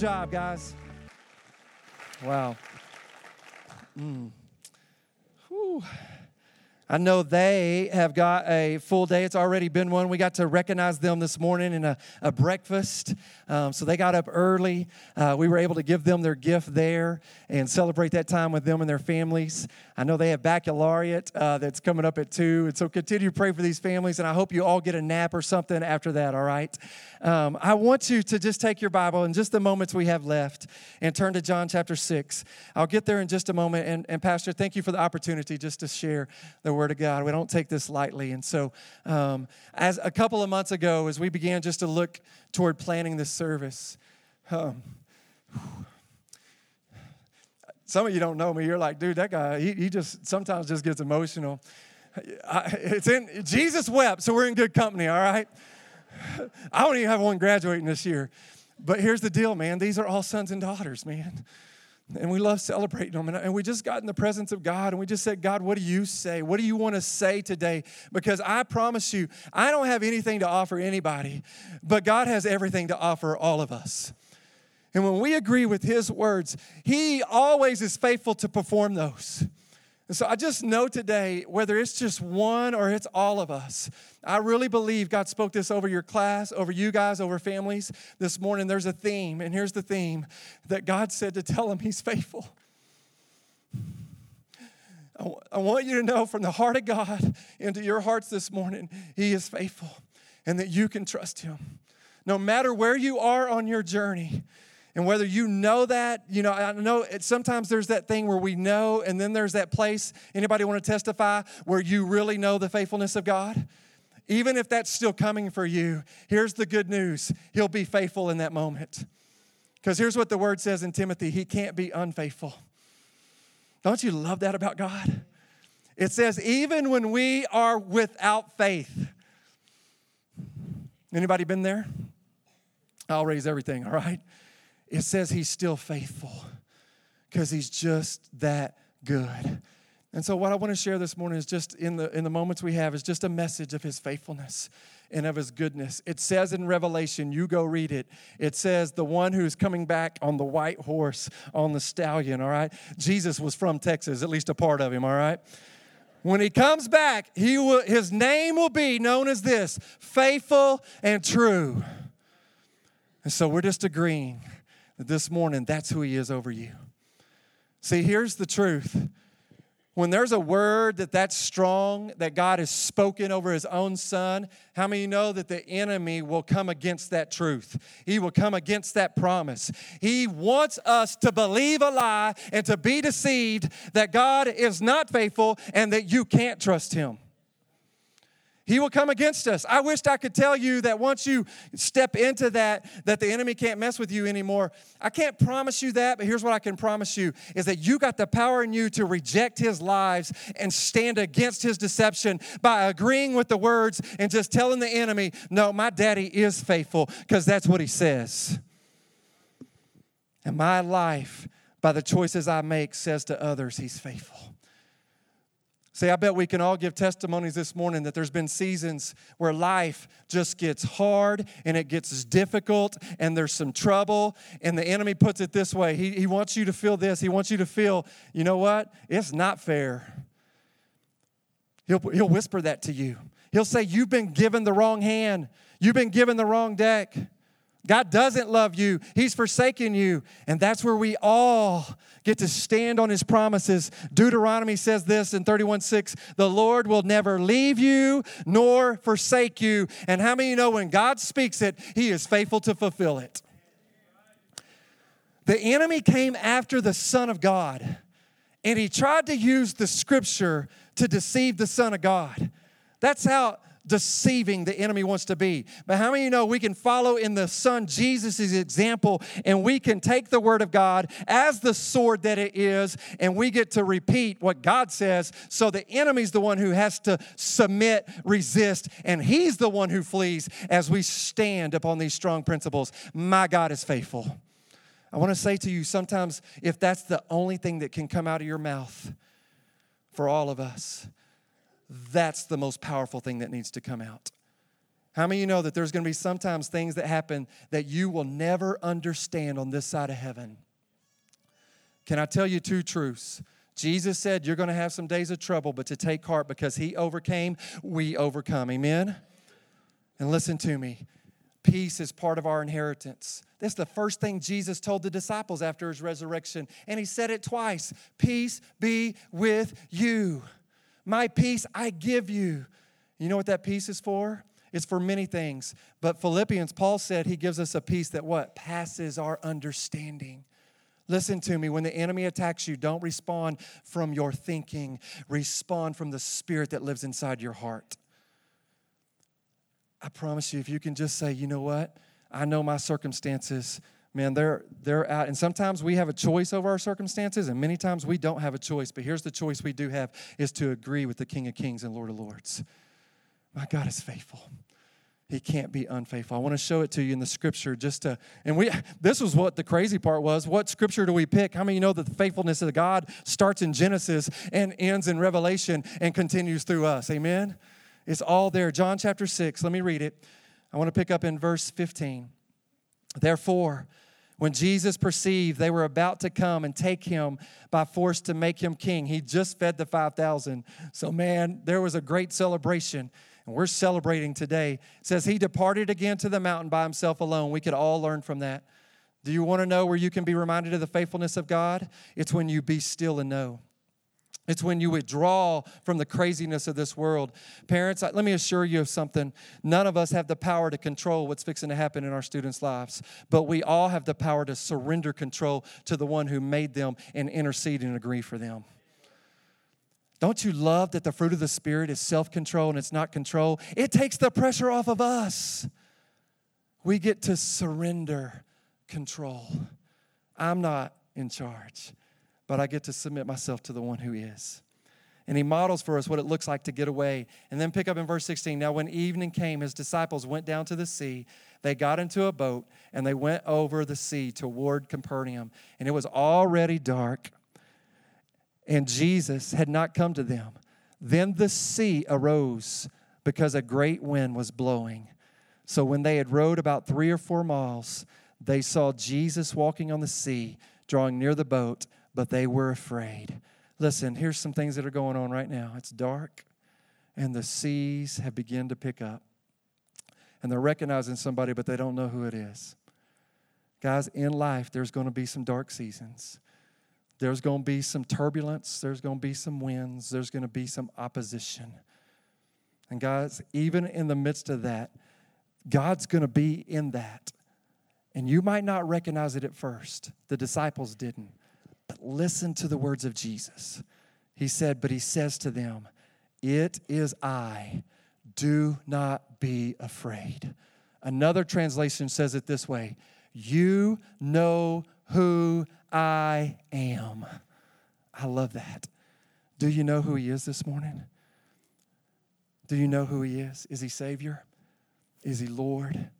job, guys. Wow. Mm. Whew. I know they have got a full day. It's already been one. We got to recognize them this morning in a, a breakfast. Um, so they got up early. Uh, we were able to give them their gift there and celebrate that time with them and their families. I know they have baccalaureate uh, that's coming up at 2. And so continue to pray for these families. And I hope you all get a nap or something after that, all right? Um, I want you to just take your Bible in just the moments we have left and turn to John chapter 6. I'll get there in just a moment. And, and Pastor, thank you for the opportunity just to share the Word of God. We don't take this lightly. And so, um, as a couple of months ago, as we began just to look toward planning this service, um, some of you don't know me. You're like, dude, that guy, he, he just sometimes just gets emotional. I, it's in Jesus wept, so we're in good company, all right? I don't even have one graduating this year. But here's the deal, man. These are all sons and daughters, man. And we love celebrating them. And we just got in the presence of God and we just said, God, what do you say? What do you want to say today? Because I promise you, I don't have anything to offer anybody, but God has everything to offer all of us. And when we agree with His words, He always is faithful to perform those. And so I just know today, whether it's just one or it's all of us, I really believe God spoke this over your class, over you guys, over families this morning. There's a theme, and here's the theme that God said to tell him He's faithful. I want you to know from the heart of God into your hearts this morning, He is faithful and that you can trust Him. No matter where you are on your journey, and whether you know that, you know, I know it, sometimes there's that thing where we know, and then there's that place. Anybody want to testify where you really know the faithfulness of God? Even if that's still coming for you, here's the good news He'll be faithful in that moment. Because here's what the word says in Timothy He can't be unfaithful. Don't you love that about God? It says, even when we are without faith. Anybody been there? I'll raise everything, all right? It says he's still faithful because he's just that good. And so what I want to share this morning is just in the in the moments we have is just a message of his faithfulness and of his goodness. It says in Revelation, you go read it. It says the one who's coming back on the white horse on the stallion, all right? Jesus was from Texas, at least a part of him, all right? When he comes back, he will his name will be known as this, faithful and true. And so we're just agreeing this morning, that's who He is over you. See, here's the truth. When there's a word that that's strong, that God has spoken over His own Son, how many know that the enemy will come against that truth? He will come against that promise. He wants us to believe a lie and to be deceived that God is not faithful and that you can't trust Him. He will come against us. I wished I could tell you that once you step into that, that the enemy can't mess with you anymore. I can't promise you that, but here's what I can promise you is that you got the power in you to reject his lies and stand against his deception by agreeing with the words and just telling the enemy, no, my daddy is faithful, because that's what he says. And my life, by the choices I make, says to others, he's faithful. See, I bet we can all give testimonies this morning that there's been seasons where life just gets hard and it gets difficult and there's some trouble. And the enemy puts it this way he, he wants you to feel this. He wants you to feel, you know what? It's not fair. He'll, he'll whisper that to you. He'll say, You've been given the wrong hand, you've been given the wrong deck. God doesn't love you, He's forsaken you. And that's where we all get to stand on His promises. Deuteronomy says this in 31 6 The Lord will never leave you nor forsake you. And how many know when God speaks it, He is faithful to fulfill it? The enemy came after the Son of God, and he tried to use the scripture to deceive the Son of God. That's how deceiving the enemy wants to be. But how many of you know we can follow in the Son Jesus' example and we can take the Word of God as the sword that it is and we get to repeat what God says so the enemy's the one who has to submit, resist, and he's the one who flees as we stand upon these strong principles. My God is faithful. I want to say to you sometimes if that's the only thing that can come out of your mouth for all of us, that's the most powerful thing that needs to come out. How many of you know that there's going to be sometimes things that happen that you will never understand on this side of heaven? Can I tell you two truths? Jesus said, You're going to have some days of trouble, but to take heart because He overcame, we overcome. Amen? And listen to me peace is part of our inheritance. That's the first thing Jesus told the disciples after his resurrection. And he said it twice Peace be with you. My peace I give you. You know what that peace is for? It's for many things. But Philippians, Paul said he gives us a peace that what? Passes our understanding. Listen to me. When the enemy attacks you, don't respond from your thinking, respond from the spirit that lives inside your heart. I promise you, if you can just say, you know what? I know my circumstances, man, they're, they're out. And sometimes we have a choice over our circumstances, and many times we don't have a choice. But here's the choice we do have is to agree with the King of Kings and Lord of Lords. My God is faithful. He can't be unfaithful. I want to show it to you in the scripture just to, and we, this was what the crazy part was. What scripture do we pick? How many you know that the faithfulness of God starts in Genesis and ends in Revelation and continues through us? Amen? It's all there. John chapter 6, let me read it. I want to pick up in verse 15. Therefore, when Jesus perceived they were about to come and take him by force to make him king, he just fed the 5,000. So, man, there was a great celebration and we're celebrating today. It says he departed again to the mountain by himself alone. We could all learn from that. Do you want to know where you can be reminded of the faithfulness of God? It's when you be still and know. It's when you withdraw from the craziness of this world. Parents, let me assure you of something. None of us have the power to control what's fixing to happen in our students' lives, but we all have the power to surrender control to the one who made them and intercede and agree for them. Don't you love that the fruit of the Spirit is self control and it's not control? It takes the pressure off of us. We get to surrender control. I'm not in charge, but I get to submit myself to the one who is. And he models for us what it looks like to get away. And then pick up in verse 16. Now, when evening came, his disciples went down to the sea. They got into a boat and they went over the sea toward Capernaum. And it was already dark and Jesus had not come to them. Then the sea arose because a great wind was blowing. So when they had rowed about three or four miles, they saw Jesus walking on the sea, drawing near the boat, but they were afraid. Listen, here's some things that are going on right now. It's dark, and the seas have begun to pick up. And they're recognizing somebody, but they don't know who it is. Guys, in life, there's going to be some dark seasons. There's going to be some turbulence, there's going to be some winds, there's going to be some opposition. And guys, even in the midst of that, God's going to be in that. And you might not recognize it at first. The disciples didn't. But listen to the words of Jesus. He said, But he says to them, It is I. Do not be afraid. Another translation says it this way You know who I am. I love that. Do you know who He is this morning? Do you know who He is? Is He Savior? Is He Lord?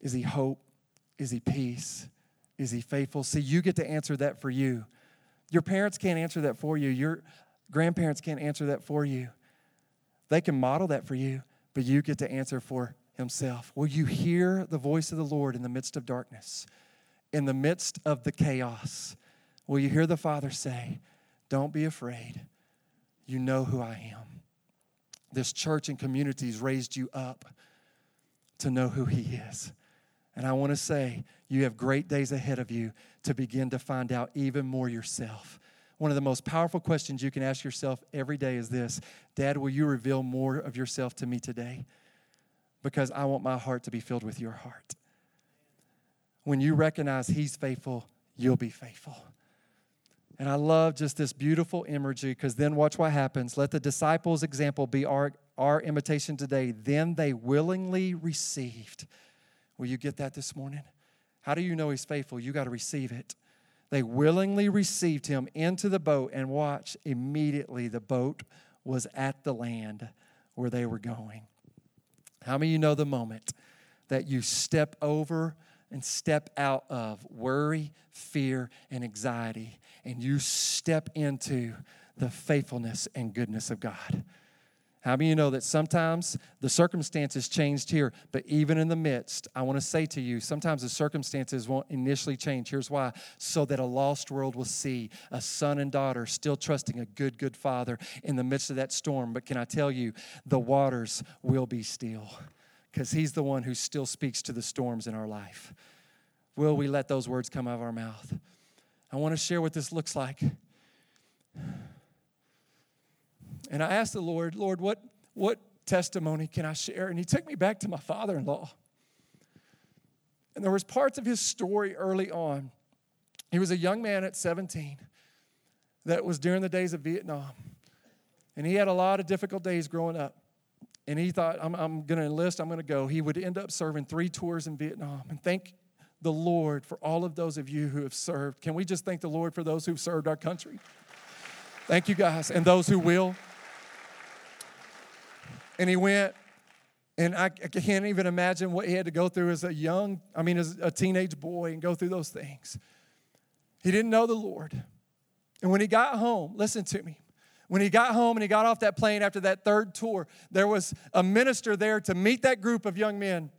Is He hope? Is He peace? Is He faithful? See, you get to answer that for you. Your parents can't answer that for you. Your grandparents can't answer that for you. They can model that for you, but you get to answer for Himself. Will you hear the voice of the Lord in the midst of darkness? in the midst of the chaos, will you hear the Father say, Don't be afraid. You know who I am. This church and community has raised you up to know who He is. And I want to say, you have great days ahead of you to begin to find out even more yourself. One of the most powerful questions you can ask yourself every day is this Dad, will you reveal more of yourself to me today? Because I want my heart to be filled with your heart when you recognize He's faithful, you'll be faithful. And I love just this beautiful imagery because then watch what happens. Let the disciples' example be our, our imitation today. Then they willingly received. Will you get that this morning? How do you know He's faithful? You got to receive it. They willingly received Him into the boat, and watch, immediately the boat was at the land where they were going. How many of you know the moment that you step over and step out of worry, fear, and anxiety, and you step into the faithfulness and goodness of God. How of you know that sometimes the circumstances changed here, but even in the midst, I want to say to you, sometimes the circumstances won't initially change. Here's why so that a lost world will see a son and daughter still trusting a good, good father in the midst of that storm. But can I tell you, the waters will be still because he's the one who still speaks to the storms in our life. Will we let those words come out of our mouth? I want to share what this looks like. And I asked the Lord, Lord, what, what testimony can I share? And he took me back to my father-in-law. And there was parts of his story early on. He was a young man at 17 that was during the days of Vietnam. And he had a lot of difficult days growing up. And he thought, I'm, I'm going to enlist, I'm going to go. He would end up serving three tours in Vietnam. And thank the Lord for all of those of you who have served. Can we just thank the Lord for those who've served our country? Thank you guys, and those who will. And he went, and I, can't even imagine what he had to go through as a young, I mean, as a teenage boy and go through those things. He didn't know the Lord. And when he got home, listen to me. When he got home and he got off that plane after that third tour, there was a minister there to meet that group of young men.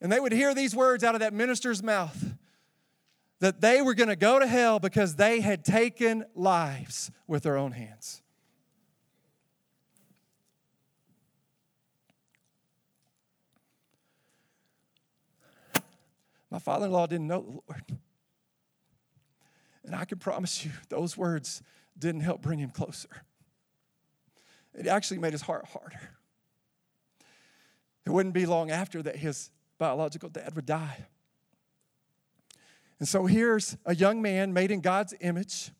And they would hear these words out of that minister's mouth that they were going to go to hell because they had taken lives with their own hands. My father in law didn't know the Lord. And I can promise you, those words didn't help bring him closer. It actually made his heart harder. It wouldn't be long after that his biological dad would die. And so here's a young man made in God's image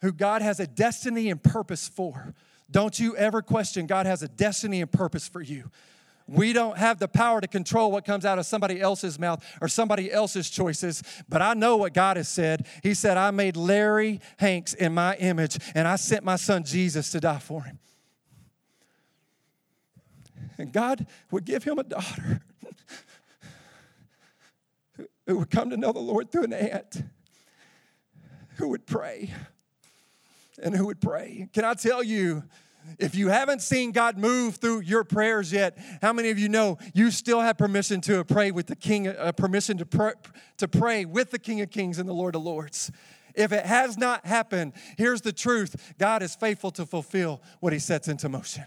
who God has a destiny and purpose for. Don't you ever question God has a destiny and purpose for you. We don't have the power to control what comes out of somebody else's mouth or somebody else's choices, but I know what God has said. He said, I made Larry Hanks in my image, and I sent my son Jesus to die for him. And God would give him a daughter who would come to know the Lord through an aunt who would pray and who would pray. Can I tell you, if you haven't seen God move through your prayers yet, how many of you know you still have permission to pray with the King, uh, permission to to pray with the King of Kings and the Lord of Lords? If it has not happened, here's the truth God is faithful to fulfill what He sets into motion.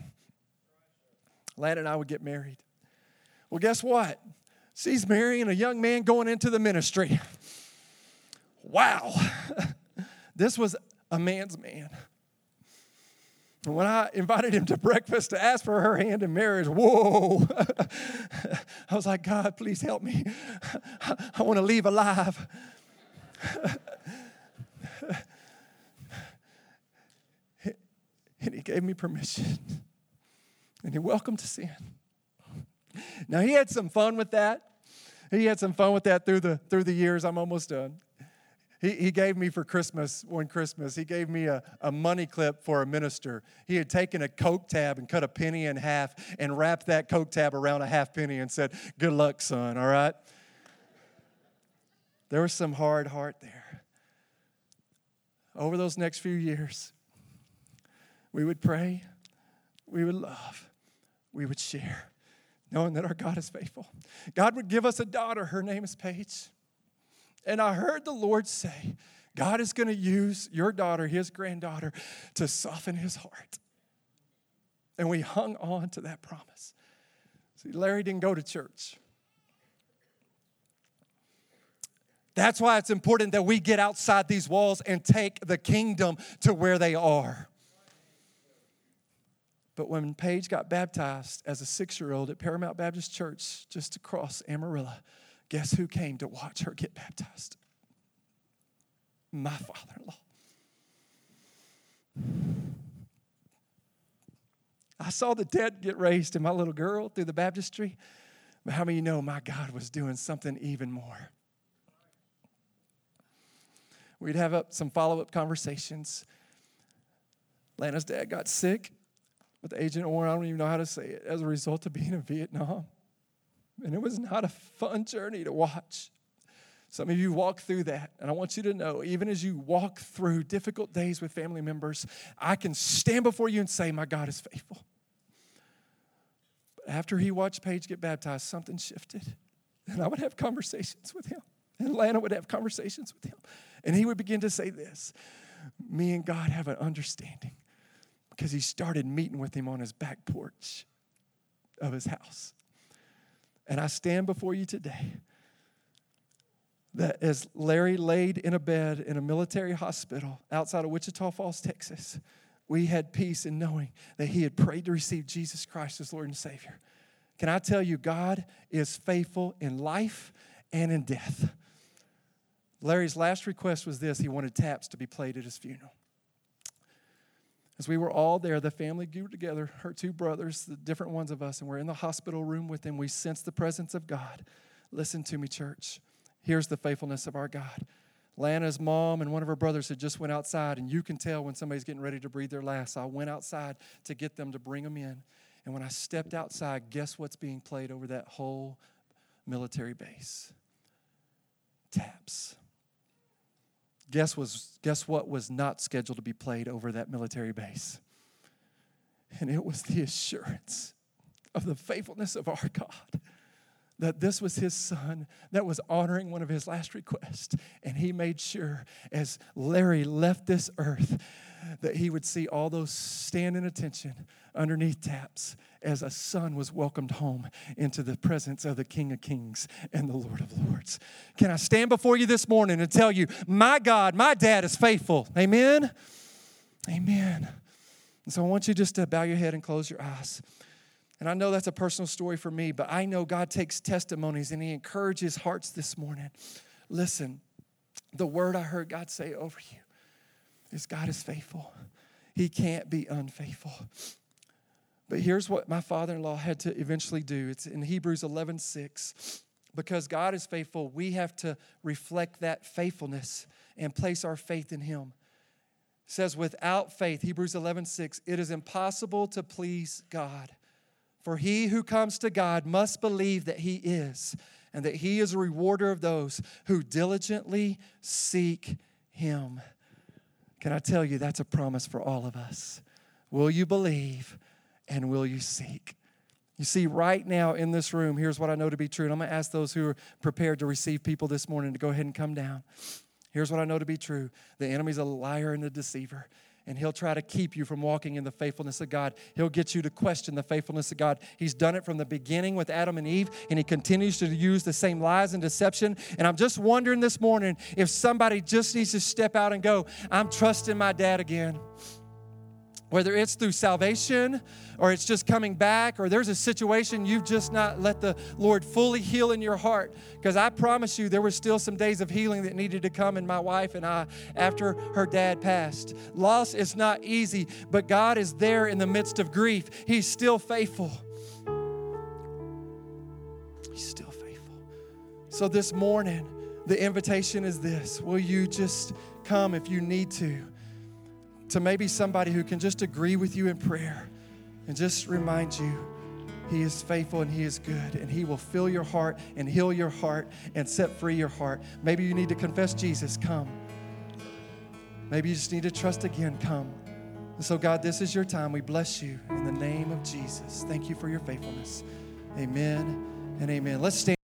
Lana and I would get married. Well, guess what? She's marrying a young man going into the ministry. Wow. this was a man's man. And when I invited him to breakfast to ask for her hand in marriage, whoa. I was like, God, please help me. I want to leave alive. and he gave me permission. And he welcomed us in. Now he had some fun with that. He had some fun with that through the through the years. I'm almost done. He, he gave me for Christmas, one Christmas, he gave me a, a money clip for a minister. He had taken a Coke tab and cut a penny in half and wrapped that Coke tab around a half penny and said, Good luck, son, all right? There was some hard heart there. Over those next few years, we would pray, we would love, we would share, knowing that our God is faithful. God would give us a daughter. Her name is Paige. And I heard the Lord say, God is going to use your daughter, his granddaughter, to soften his heart. And we hung on to that promise. See, Larry didn't go to church. That's why it's important that we get outside these walls and take the kingdom to where they are. But when Paige got baptized as a six year old at Paramount Baptist Church just across Amarillo, Guess who came to watch her get baptized? My father in law. I saw the dead get raised in my little girl through the baptistry. But how many you know my God was doing something even more? We'd have up some follow up conversations. Lana's dad got sick with Agent Orange. I don't even know how to say it as a result of being in Vietnam. And it was not a fun journey to watch. Some of you walk through that, and I want you to know, even as you walk through difficult days with family members, I can stand before you and say, My God is faithful. But after he watched Paige get baptized, something shifted. And I would have conversations with him. And Lana would have conversations with him. And he would begin to say this Me and God have an understanding because he started meeting with him on his back porch of his house. And I stand before you today that as Larry laid in a bed in a military hospital outside of Wichita Falls, Texas, we had peace in knowing that he had prayed to receive Jesus Christ as Lord and Savior. Can I tell you, God is faithful in life and in death. Larry's last request was this he wanted taps to be played at his funeral. As we were all there, the family grew together, her two brothers, the different ones of us, and we're in the hospital room with them. We sense the presence of God. Listen to me, church. Here's the faithfulness of our God. Lana's mom and one of her brothers had just went outside, and you can tell when somebody's getting ready to breathe their last. So I went outside to get them to bring them in. And when I stepped outside, guess what's being played over that whole military base? Taps. Guess, was, guess what was not scheduled to be played over that military base? And it was the assurance of the faithfulness of our God that this was his son that was honoring one of his last requests. And he made sure, as Larry left this earth, that he would see all those stand in attention underneath taps as a son was welcomed home into the presence of the King of Kings and the Lord of Lords. Can I stand before you this morning and tell you, my God, my dad is faithful? Amen? Amen. And so I want you just to bow your head and close your eyes. And I know that's a personal story for me, but I know God takes testimonies and He encourages hearts this morning. Listen, the word I heard God say over you is God is faithful. He can't be unfaithful. But here's what my father in law had to eventually do it's in Hebrews 11 6. Because God is faithful, we have to reflect that faithfulness and place our faith in Him. It says, without faith, Hebrews 11 6, it is impossible to please God. For he who comes to God must believe that he is, and that he is a rewarder of those who diligently seek him. Can I tell you, that's a promise for all of us. Will you believe and will you seek? You see, right now in this room, here's what I know to be true. And I'm going to ask those who are prepared to receive people this morning to go ahead and come down. Here's what I know to be true the enemy's a liar and a deceiver and he'll try to keep you from walking in the faithfulness of God. He'll get you to question the faithfulness of God. He's done it from the beginning with Adam and Eve, and he continues to use the same lies and deception. And I'm just wondering this morning if somebody just needs to step out and go, I'm trusting my dad again whether it's through salvation or it's just coming back or there's a situation you've just not let the Lord fully heal in your heart. Because I promise you, there were still some days of healing that needed to come in my wife and I after her dad passed. Loss is not easy, but God is there in the midst of grief. He's still faithful. He's still faithful. So this morning, the invitation is this Will you just come if you need to? To maybe somebody who can just agree with you in prayer and just remind you he is faithful and He is good, and He will fill your heart and heal your heart and set free your heart. Maybe you need to confess Jesus, come. Maybe you just need to trust again, come. And so, God, this is your time. We bless you in the name of Jesus. Thank you for your faithfulness. Amen and amen. Let's stand.